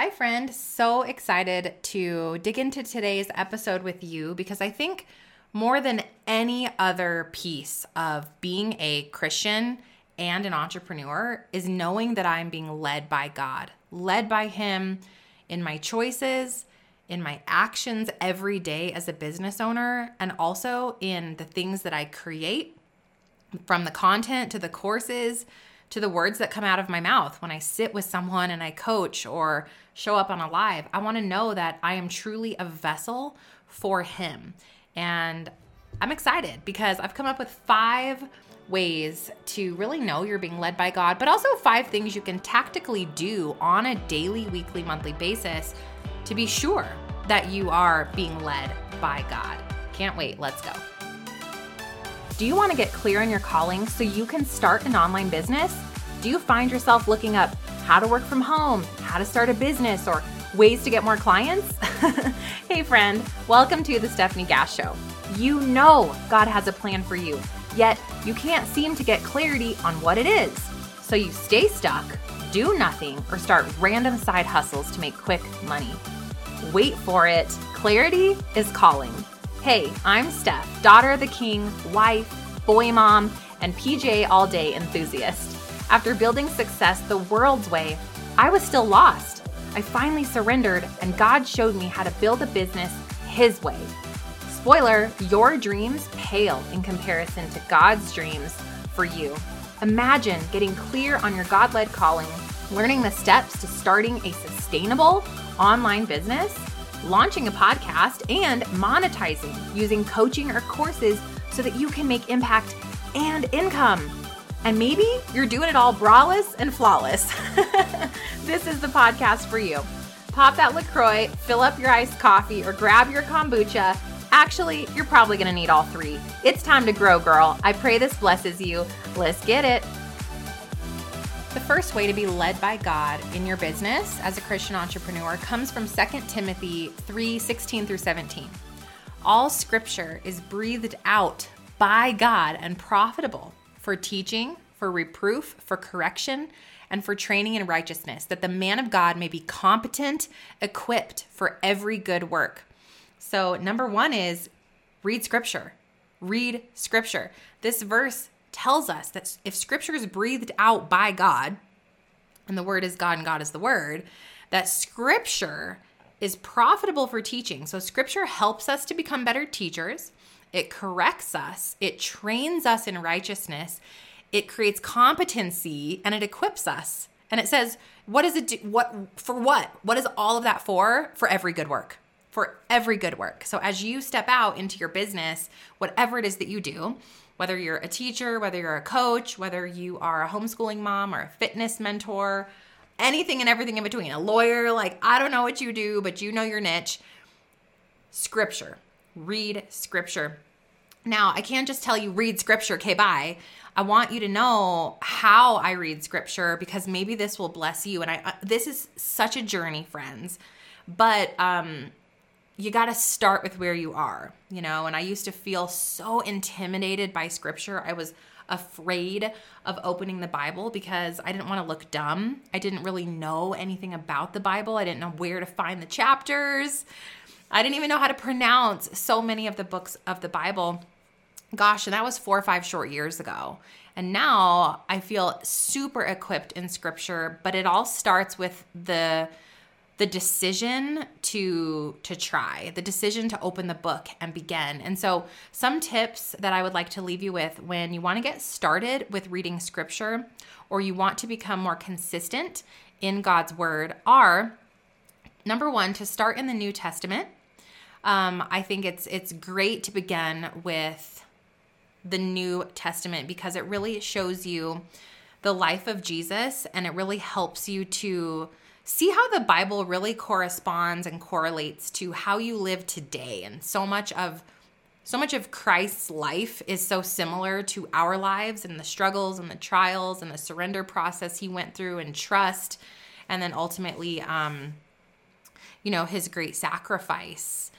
Hi, friend. So excited to dig into today's episode with you because I think more than any other piece of being a Christian and an entrepreneur is knowing that I'm being led by God, led by Him in my choices, in my actions every day as a business owner, and also in the things that I create from the content to the courses to the words that come out of my mouth when I sit with someone and I coach or show up on a live. I want to know that I am truly a vessel for Him. And I'm excited because I've come up with five ways to really know you're being led by God, but also five things you can tactically do on a daily, weekly, monthly basis to be sure that you are being led by God. Can't wait. Let's go. Do you want to get clear on your calling so you can start an online business? Do you find yourself looking up how to work from home, how to start a business, or ways to get more clients? hey, friend, welcome to the Stefanie Gass Show. You know God has a plan for you, yet you can't seem to get clarity on what it is. So you stay stuck, do nothing, or start random side hustles to make quick money. Wait for it. Clarity is calling. Hey, I'm Stef, daughter of the king, wife, boy mom, and PJ all day enthusiast. After building success the world's way, I was still lost. I finally surrendered, and God showed me how to build a business His way. Spoiler, your dreams pale in comparison to God's dreams for you. Imagine getting clear on your God led calling, learning the steps to starting a sustainable online business launching a podcast, and monetizing using coaching or courses so that you can make impact and income. And maybe you're doing it all braless and flawless. this is the podcast for you. Pop that LaCroix, fill up your iced coffee, or grab your kombucha. Actually, you're probably gonna need all three. It's time to grow, girl. I pray this blesses you. Let's get it. The first way to be led by God in your business as a Christian entrepreneur comes from 2 Timothy 3 16 through 17. All scripture is breathed out by God and profitable for teaching, for reproof, for correction, and for training in righteousness, that the man of God may be competent, equipped for every good work. So, number one is read scripture. Read scripture. This verse tells us that if scripture is breathed out by God, and the word is God and God is the word, that scripture is profitable for teaching. So scripture helps us to become better teachers. It corrects us, it trains us in righteousness, it creates competency, and it equips us. And it says, what is it do, what for what? What is all of that for? For every good work. For every good work. So as you step out into your business, whatever it is that you do, whether you're a teacher, whether you're a coach, whether you are a homeschooling mom or a fitness mentor, anything and everything in between, a lawyer, like I don't know what you do, but you know your niche. Scripture. Read scripture. Now, I can't just tell you read scripture, okay, bye. I want you to know how I read scripture because maybe this will bless you. And I, uh, this is such a journey, friends. But um, you got to start with where you are, you know? And I used to feel so intimidated by scripture. I was afraid of opening the Bible because I didn't want to look dumb. I didn't really know anything about the Bible. I didn't know where to find the chapters. I didn't even know how to pronounce so many of the books of the Bible. Gosh, and that was four or five short years ago. And now I feel super equipped in scripture, but it all starts with the the decision to to try the decision to open the book and begin. And so some tips that i would like to leave you with when you want to get started with reading scripture or you want to become more consistent in god's word are number one to start in the new testament. Um, i think it's it's great to begin with the new testament because it really shows you the life of jesus and it really helps you to see how the Bible really corresponds and correlates to how you live today. And so much of so much of Christ's life is so similar to our lives and the struggles and the trials and the surrender process he went through and trust and then ultimately um you know his great sacrifice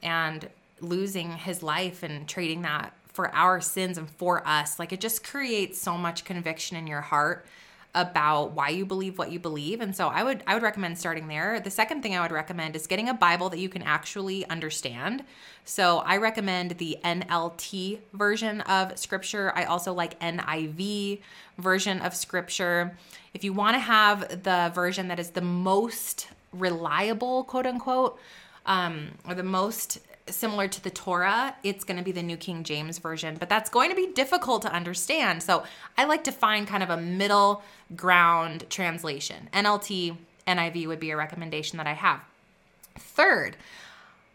and losing his life and trading that for our sins and for us like it just creates so much conviction in your heart about why you believe what you believe. And so i would i would recommend starting there. The second thing i would recommend is getting a bible that you can actually understand. So i recommend the nlt version of scripture. I also like niv version of scripture. If you want to have the version that is the most reliable quote unquote um, or the most similar to the Torah, it's going to be the New King James Version, but that's going to be difficult to understand. So I like to find kind of a middle ground translation. NLT, NIV would be a recommendation that I have. Third,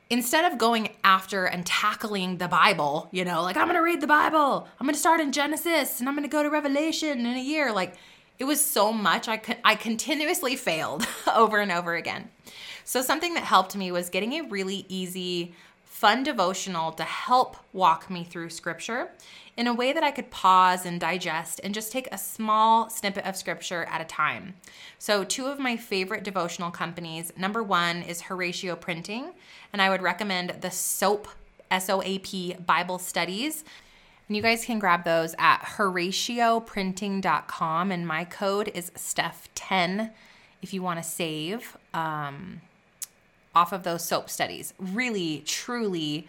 instead of going after and tackling the Bible, you know, like I'm going to read the Bible, I'm going to start in Genesis and I'm going to go to Revelation in a year, like it was so much I could I continuously failed over and over again. So something that helped me was getting a really easy fun devotional to help walk me through scripture in a way that I could pause and digest and just take a small snippet of scripture at a time. So, two of my favorite devotional companies number one is Horacio Printing, and I would recommend the SOAP, S O A P Bible Studies. And you guys can grab those at horacioprinting.com, and my code is Steph10 if you want to save. Um, off of those soap studies. Really, truly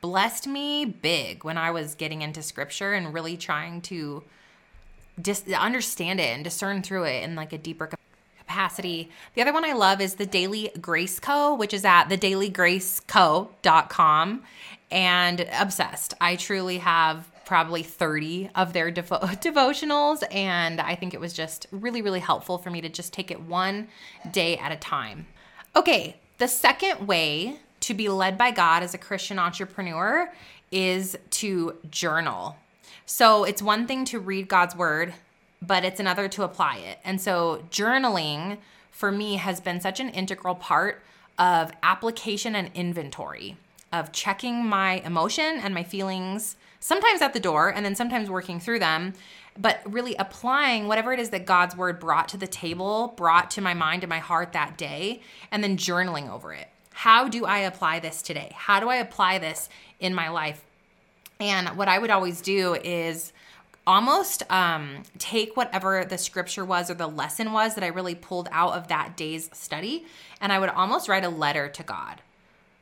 blessed me big when I was getting into scripture and really trying to dis- understand it and discern through it in like a deeper capacity. The other one I love is the Daily Grace Co., which is at the thedailygraceco.com and obsessed. I truly have probably 30 of their devo- devotionals and I think it was just really really helpful for me to just take it one day at a time. Okay, the second way to be led by God as a Christian entrepreneur is to journal. So it's one thing to read God's word, but it's another to apply it. And so journaling for me has been such an integral part of application and inventory of checking my emotion and my feelings sometimes at the door and then sometimes working through them but really applying whatever it is that God's word brought to the table, brought to my mind and my heart that day, and then journaling over it. How do I apply this today? How do I apply this in my life? And what I would always do is almost um, take whatever the scripture was or the lesson was that I really pulled out of that day's study, and I would almost write a letter to God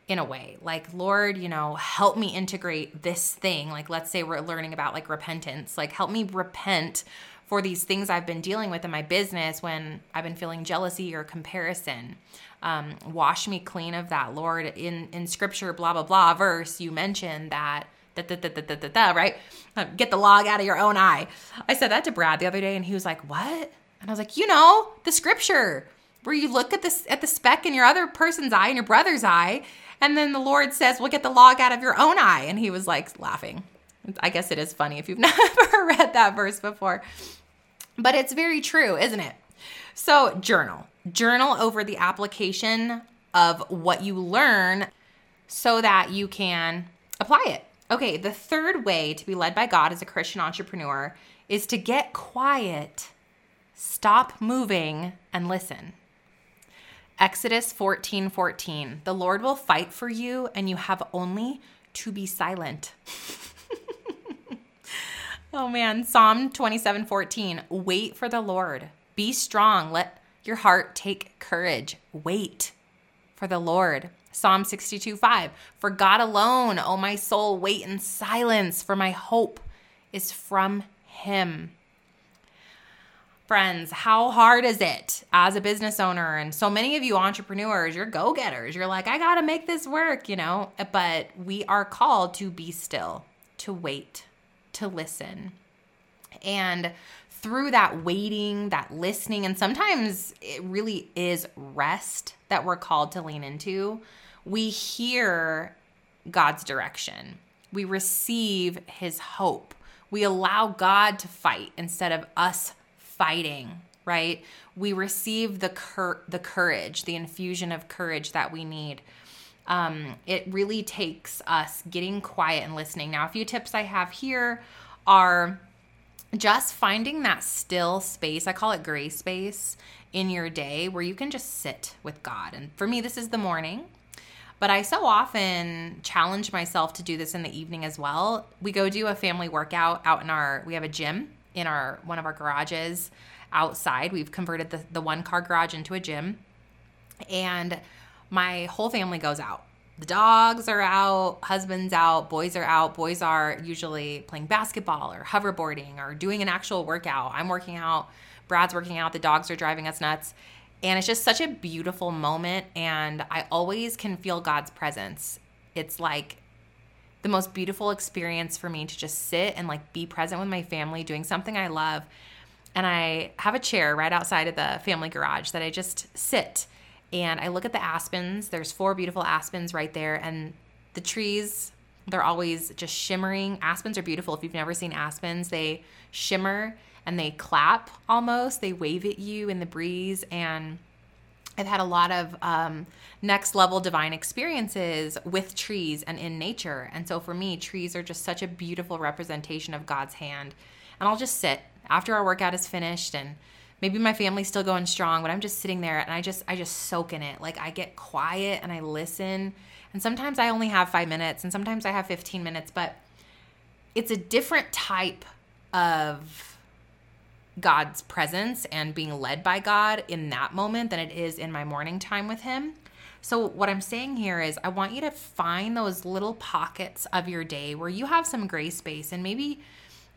in a way like lord you know help me integrate this thing like let's say we're learning about like repentance like help me repent for these things i've been dealing with in my business when i've been feeling jealousy or comparison um, wash me clean of that lord in in scripture blah blah blah verse you mentioned that Da, da, da, da, da, da, right? Uh, get the log out of your own eye. I said that to Brad the other day, and he was like, "What?" And I was like, "You know, the scripture where you look at this at the speck in your other person's eye and your brother's eye, and then the Lord says, Well, get the log out of your own eye. And he was like laughing. I guess it is funny if you've never read that verse before. But it's very true, isn't it? So, journal. Journal over the application of what you learn so that you can apply it. Okay, the third way to be led by God as a Christian entrepreneur is to get quiet, stop moving, and listen. Exodus 14 14. The Lord will fight for you, and you have only to be silent. oh man. Psalm 27 14. Wait for the Lord. Be strong. Let your heart take courage. Wait for the Lord. Psalm 62 5. For God alone, O my soul, wait in silence, for my hope is from him. Friends, how hard is it as a business owner? And so many of you entrepreneurs, you're go getters. You're like, I got to make this work, you know? But we are called to be still, to wait, to listen. And through that waiting, that listening, and sometimes it really is rest that we're called to lean into, we hear God's direction. We receive his hope. We allow God to fight instead of us fighting, right? We receive the cur- the courage, the infusion of courage that we need. Um, it really takes us getting quiet and listening. Now, a few tips I have here are just finding that still space. I call it gray space in your day where you can just sit with God. And for me, this is the morning. But I so often challenge myself to do this in the evening as well. We go do a family workout out in our, we have a gym in our one of our garages outside. We've converted the, the one car garage into a gym. And my whole family goes out. The dogs are out, husband's out, boys are out. Boys are usually playing basketball or hoverboarding or doing an actual workout. I'm working out, Brad's working out, the dogs are driving us nuts. And it's just such a beautiful moment. And I always can feel God's presence. It's like the most beautiful experience for me to just sit and like be present with my family doing something I love. And I have a chair right outside of the family garage that I just sit and I look at the aspens. There's four beautiful aspens right there, and the trees, they're always just shimmering. Aspens are beautiful. If you've never seen aspens, they shimmer and they clap almost. They wave at you in the breeze. And I've had a lot of um, next level divine experiences with trees and in nature. And so for me, trees are just such a beautiful representation of God's hand. And I'll just sit after our workout is finished and maybe my family's still going strong but i'm just sitting there and i just i just soak in it like i get quiet and i listen and sometimes i only have five minutes and sometimes i have 15 minutes but it's a different type of god's presence and being led by god in that moment than it is in my morning time with him so what i'm saying here is i want you to find those little pockets of your day where you have some gray space and maybe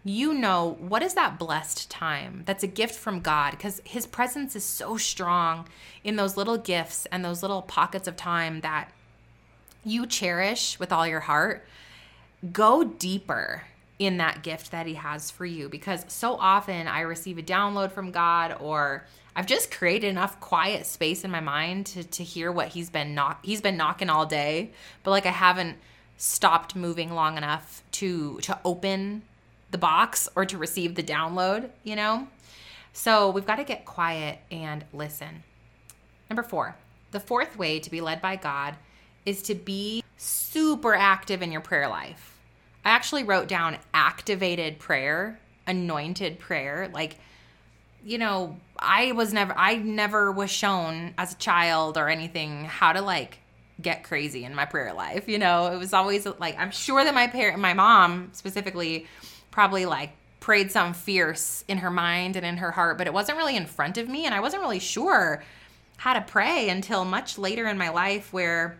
you know what is that blessed time that's a gift from God because his presence is so strong in those little gifts and those little pockets of time that you cherish with all your heart. Go deeper in that gift that he has for you because so often I receive a download from God or I've just created enough quiet space in my mind to to hear what he's been knock he's been knocking all day, but like I haven't stopped moving long enough to to open the box or to receive the download, you know? So we've got to get quiet and listen. Number four, the fourth way to be led by God is to be super active in your prayer life. I actually wrote down activated prayer, anointed prayer. Like, you know, I was never, I never was shown as a child or anything how to like get crazy in my prayer life. You know, it was always like, I'm sure that my parent, my mom specifically, probably like prayed some fierce in her mind and in her heart, but it wasn't really in front of me. And I wasn't really sure how to pray until much later in my life where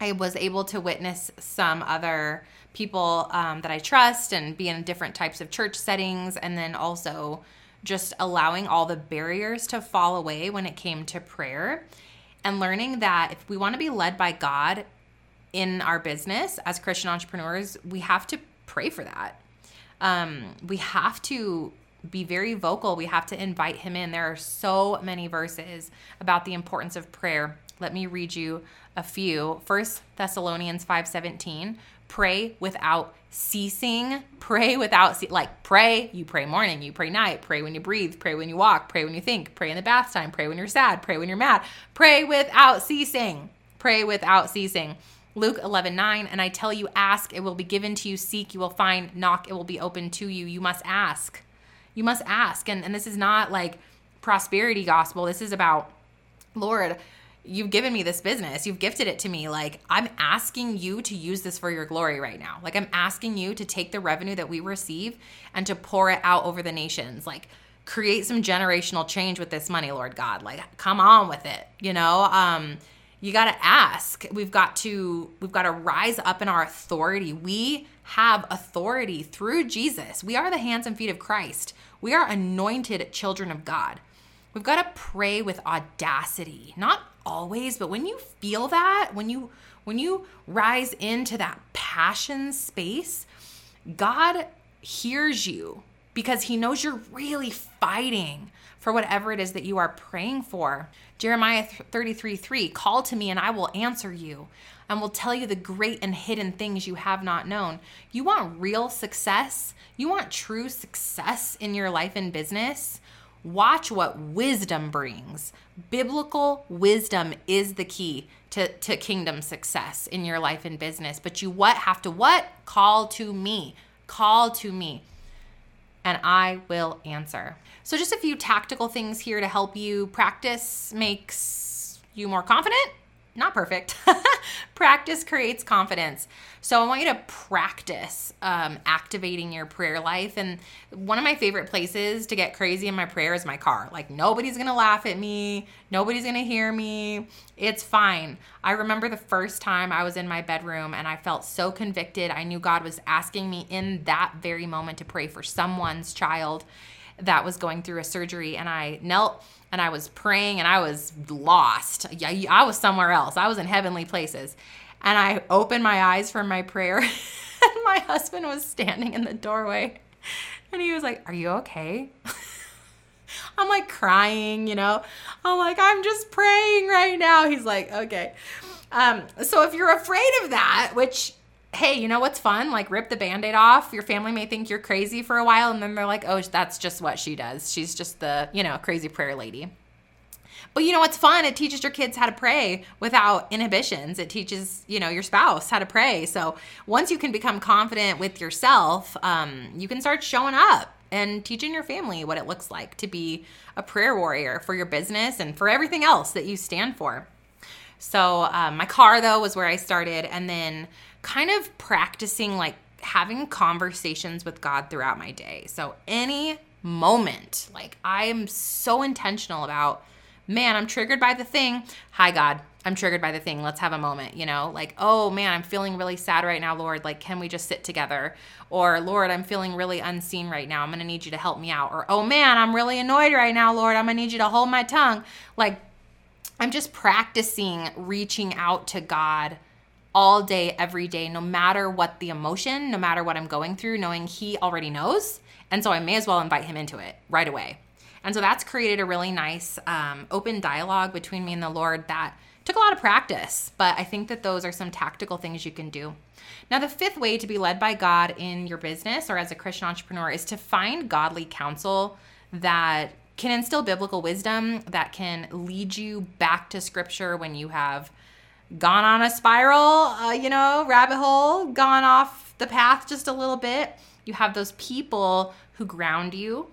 I was able to witness some other people um, that I trust and be in different types of church settings. And then also just allowing all the barriers to fall away when it came to prayer and learning that if we want to be led by God in our business as Christian entrepreneurs, we have to pray for that um, we have to be very vocal. We have to invite him in. There are so many verses about the importance of prayer. Let me read you a few. First Thessalonians 5:17, pray without ceasing. Pray without like pray, you pray morning, you pray night, pray when you breathe, pray when you walk, pray when you think, pray in the bath time, pray when you're sad, pray when you're mad. Pray without ceasing. Pray without ceasing. Luke 11, 9, and I tell you, ask, it will be given to you, seek, you will find, knock, it will be open to you. You must ask. You must ask. And, and this is not like prosperity gospel. This is about, Lord, you've given me this business. You've gifted it to me. Like, I'm asking you to use this for your glory right now. Like, I'm asking you to take the revenue that we receive and to pour it out over the nations. Like, create some generational change with this money, Lord God. Like, come on with it, you know? Um, you got to ask we've got to we've got to rise up in our authority we have authority through jesus we are the hands and feet of christ we are anointed children of god we've got to pray with audacity not always but when you feel that when you when you rise into that passion space god hears you because he knows you're really fighting for whatever it is that you are praying for. Jeremiah 33 3 Call to me and I will answer you and will tell you the great and hidden things you have not known. You want real success? You want true success in your life and business? Watch what wisdom brings. Biblical wisdom is the key to, to kingdom success in your life and business. But you what have to what? Call to me. Call to me. And I will answer. So, just a few tactical things here to help you practice makes you more confident, not perfect. practice creates confidence. So I want you to practice um, activating your prayer life. And one of my favorite places to get crazy in my prayer is my car. Like nobody's gonna laugh at me, nobody's gonna hear me. It's fine. I remember the first time I was in my bedroom and I felt so convicted. I knew God was asking me in that very moment to pray for someone's child that was going through a surgery, and I knelt and I was praying and I was lost. I was somewhere else. I was in heavenly places. And I opened my eyes from my prayer, and my husband was standing in the doorway. And he was like, Are you okay? I'm like crying, you know. I'm like, I'm just praying right now. He's like, okay. Um, so if you're afraid of that, which hey, you know what's fun? Like rip the band-aid off. Your family may think you're crazy for a while and then they're like, "Oh, that's just what she does. She's just the, you know, crazy prayer lady." But you know what's fun? It teaches your kids how to pray without inhibitions. It teaches, you know, your spouse how to pray. So once you can become confident with yourself, um, you can start showing up and teaching your family what it looks like to be a prayer warrior for your business and for everything else that you stand for. So um, my car though was where I started, and then kind of practicing like having conversations with God throughout my day. So any moment, like I am so intentional about, man, I'm triggered by the thing. Hi, God. I'm triggered by the thing. Let's have a moment, you know? Like, oh man, I'm feeling really sad right now, Lord. Like, can we just sit together? Or, Lord, I'm feeling really unseen right now. I'm going to need you to help me out. Or, oh man, I'm really annoyed right now, Lord. I'm going to need you to hold my tongue. Like, I'm just practicing reaching out to God all day, every day, no matter what the emotion, no matter what I'm going through, knowing He already knows. And so I may as well invite Him into it right away. And so that's created a really nice um, open dialogue between me and the Lord that took a lot of practice, but I think that those are some tactical things you can do. Now, the fifth way to be led by God in your business or as a Christian entrepreneur is to find godly counsel that can instill biblical wisdom, that can lead you back to scripture when you have gone on a spiral, uh, you know, rabbit hole, gone off the path just a little bit. You have those people who ground you,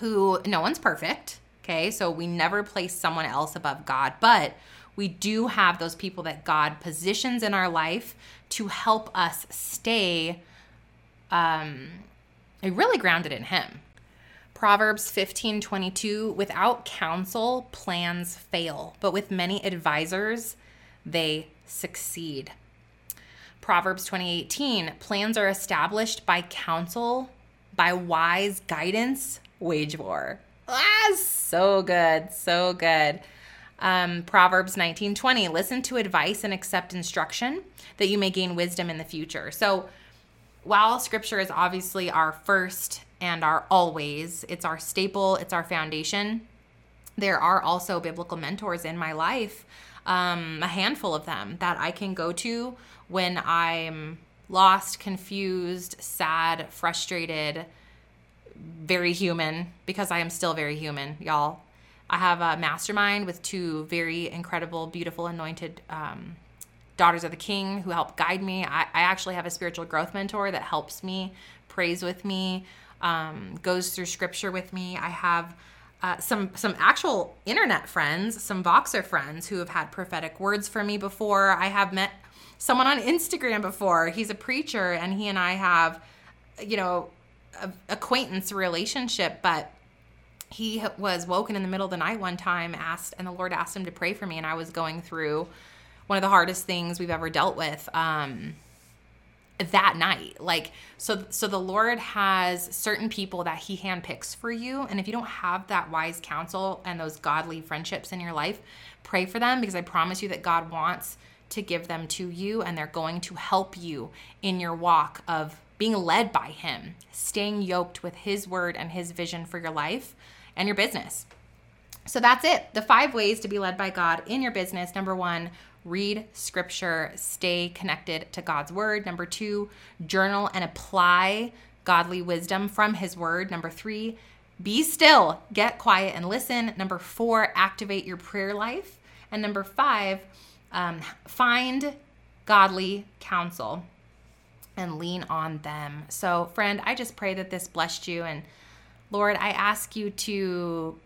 who no one's perfect. Okay. So we never place someone else above God, but we do have those people that God positions in our life to help us stay um, really grounded in Him. Proverbs 15 22, without counsel, plans fail, but with many advisors, they succeed. Proverbs 2018 plans are established by counsel, by wise guidance, wage war. Ah, so good, so good. Um, Proverbs 19:20 listen to advice and accept instruction that you may gain wisdom in the future. So while scripture is obviously our first and our always, it's our staple, it's our foundation. There are also biblical mentors in my life um, a handful of them that I can go to when I'm lost, confused, sad, frustrated, very human, because I am still very human, y'all. I have a mastermind with two very incredible, beautiful, anointed um, daughters of the king who help guide me. I, I, actually have a spiritual growth mentor that helps me, prays with me, um, goes through scripture with me. I have uh, some some actual internet friends, some Voxer friends who have had prophetic words for me before. I have met someone on Instagram before. He's a preacher, and he and I have, you know, a acquaintance relationship, but he was woken in the middle of the night one time asked and the lord asked him to pray for me and i was going through one of the hardest things we've ever dealt with um, that night. Like so so the lord has certain people that he handpicks for you. And if you don't have that wise counsel and those godly friendships in your life pray for them because i promise you that god wants to give them to you and they're going to help you in your walk of being led by him staying yoked with his word and his vision for your life and your business. So that's it. The five ways to be led by god in your business. Number one read scripture, stay connected to God's word. Number two, journal and apply godly wisdom from his word. Number three, be still, get quiet and listen. Number four, activate your prayer life. And number five, um, find godly counsel and lean on them. So, friend, I just pray that this blessed you. And Lord, I ask you to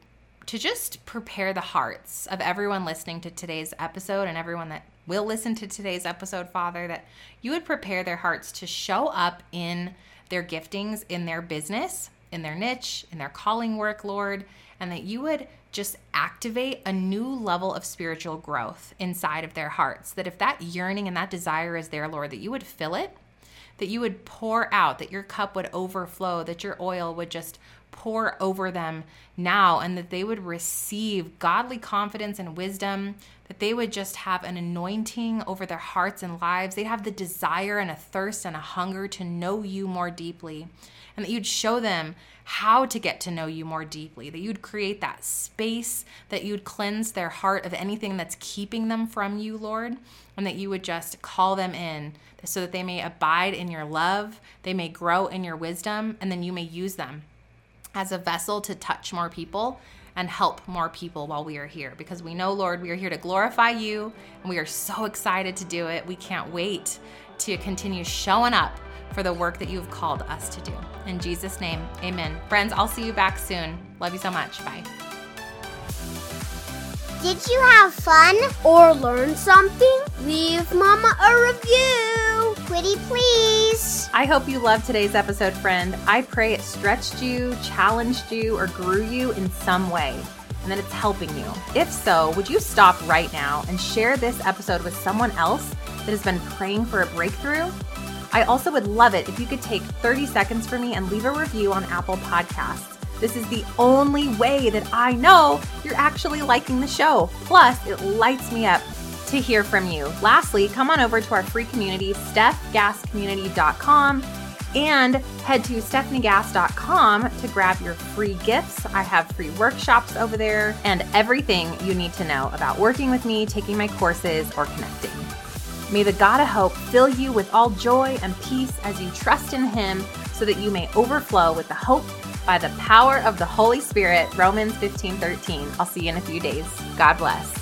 to just prepare the hearts of everyone listening to today's episode and everyone that will listen to today's episode, Father, that you would prepare their hearts to show up in their giftings, in their business, in their niche, in their calling work, Lord, and that you would just activate a new level of spiritual growth inside of their hearts. That if that yearning and that desire is there, Lord, that you would fill it, that you would pour out, that your cup would overflow, that your oil would just pour over them now, and that they would receive godly confidence and wisdom, that they would just have an anointing over their hearts and lives. They'd have the desire and a thirst and a hunger to know you more deeply, and that you'd show them how to get to know you more deeply, that you'd create that space, that you'd cleanse their heart of anything that's keeping them from you, Lord, and that you would just call them in so that they may abide in your love, they may grow in your wisdom, and then you may use them as a vessel to touch more people and help more people while we are here because we know, Lord, we are here to glorify you and we are so excited to do it. We can't wait to continue showing up for the work that you've called us to do. In Jesus' name, amen. Friends, I'll see you back soon. Love you so much. Bye. Did you have fun or learn something? Leave Mama a review. Pretty please. I hope you loved today's episode, friend. I pray it stretched you, challenged you, or grew you in some way and that it's helping you. If so, would you stop right now and share this episode with someone else that has been praying for a breakthrough? I also would love it if you could take 30 seconds for me and leave a review on Apple Podcasts. This is the only way that I know you're actually liking the show. Plus, it lights me up to hear from you. Lastly, come on over to our free community, stefgasscommunity.com, and head to stefaniegass.com to grab your free gifts. I have free workshops over there and everything you need to know about working with me, taking my courses, or connecting. May the God of hope fill you with all joy and peace as you trust in him so that you may overflow with the hope by the power of the Holy Spirit. Romans 15 13. I'll see you in a few days. God bless.